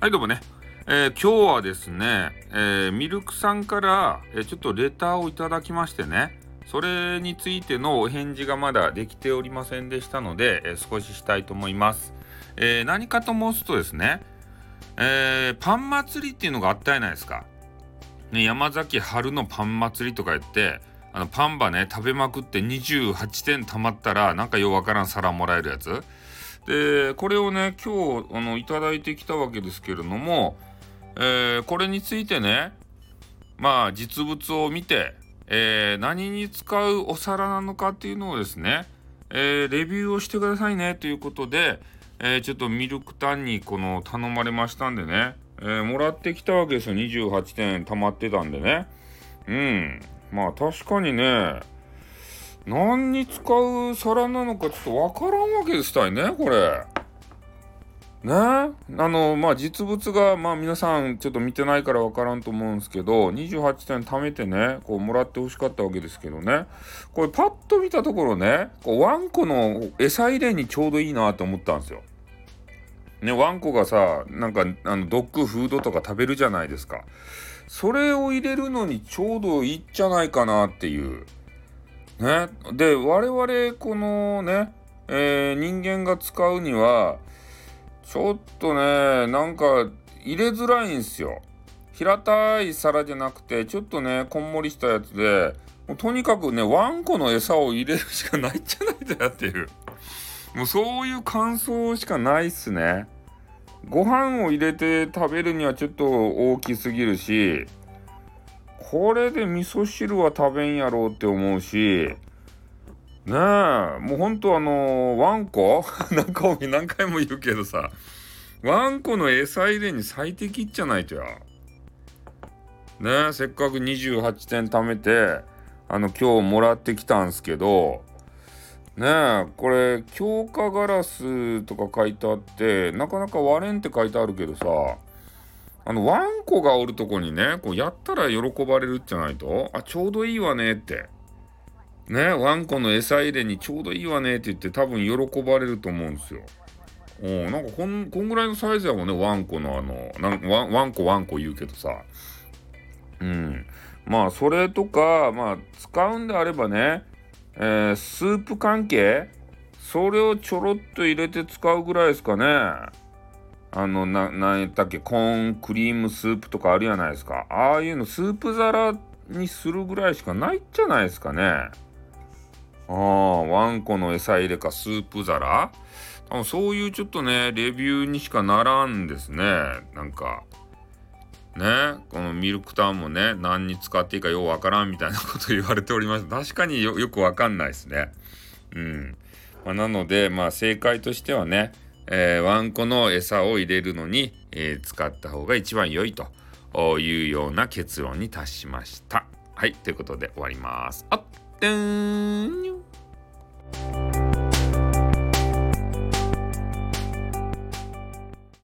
はいどうもね、えー、今日はですね、えー、ミルクさんから、えー、ちょっとレターをいただきましてね。それについてのお返事がまだできておりませんでしたので、え少ししたいと思います、え何かと申すとですね、えパン祭りっていうのがあったじゃないですか、ね、山崎春のパン祭りとか言ってあのパンバね食べまくって28点たまったらなんかようわからん皿もらえるやつ。でこれをね今日あのいただいてきたわけですけれども、えー、これについてねまあ実物を見て、えー、何に使うお皿なのかっていうのをですね、えー、レビューをしてくださいねということで、えちょっとミルクタンにこの頼まれましたんでね、えもらってきたわけですよ。28点溜まってたんでね。うん。まあ確かにね何に使う皿なのかちょっとわからんわけですたいね、これ。ね？あの、まあ、実物が、まあ、皆さんちょっと見てないからわからんと思うんですけど、28点貯めてね、こう、もらってほしかったわけですけどね、これパッと見たところね、こうワンコの餌入れにちょうどいいなと思ったんですよ。ね、ワンコがさ、なんか、あの、ドッグフードとか食べるじゃないですか。それを入れるのにちょうどいいんじゃないかなっていう。ね。で、我々、このね、えー、人間が使うには、ちょっとね、なんか入れづらいんすよ。平たい皿じゃなくて、ちょっとね、こんもりしたやつで、もうとにかくね、ワンコの餌を入れるしかないんじゃないかっていう。もうそういう感想しかないっすね。ご飯を入れて食べるにはちょっと大きすぎるし、これで味噌汁は食べんやろうって思うし、ねえ、もうほんとあのー、ワンコ？なんか何回も言うけどさ、ワンコの餌入れに最適じゃないとや。ねえ、せっかく28点貯めて、あの、今日もらってきたんすけど、ねえ、これ、強化ガラスとか書いてあって、なかなか割れんって書いてあるけどさ、あの、ワンコがおるとこにね、こうやったら喜ばれるじゃないと、あ、ちょうどいいわねって。ね、ワンコの餌入れにちょうどいいわねって言って多分喜ばれると思うんですよ。おなんかこん、こんぐらいのサイズやもんね、ワンコのあの、なんワンワンコワンコ言うけどさ。うん。まあ、それとか、まあ、使うんであればね、えー、スープ関係？それをちょろっと入れて使うぐらいですかね。あの、な、なんやったっけ、コーンクリームスープとかあるじゃないですか？ああいうのスープ皿にするぐらいしかないじゃないですかね？ああ、ワンコの餌入れかスープ皿？多分そういうちょっとね、レビューにしかならんですね。なんか。ね、このミルクターンもね、何に使っていいかようわからんみたいなこと言われております。確かによくわかんないですね。うん。まあ、なので、まあ正解としてはね、えー、ワンコの餌を入れるのに、えー、使った方が一番良いというような結論に達しました。はい、ということで終わります。あっ、てん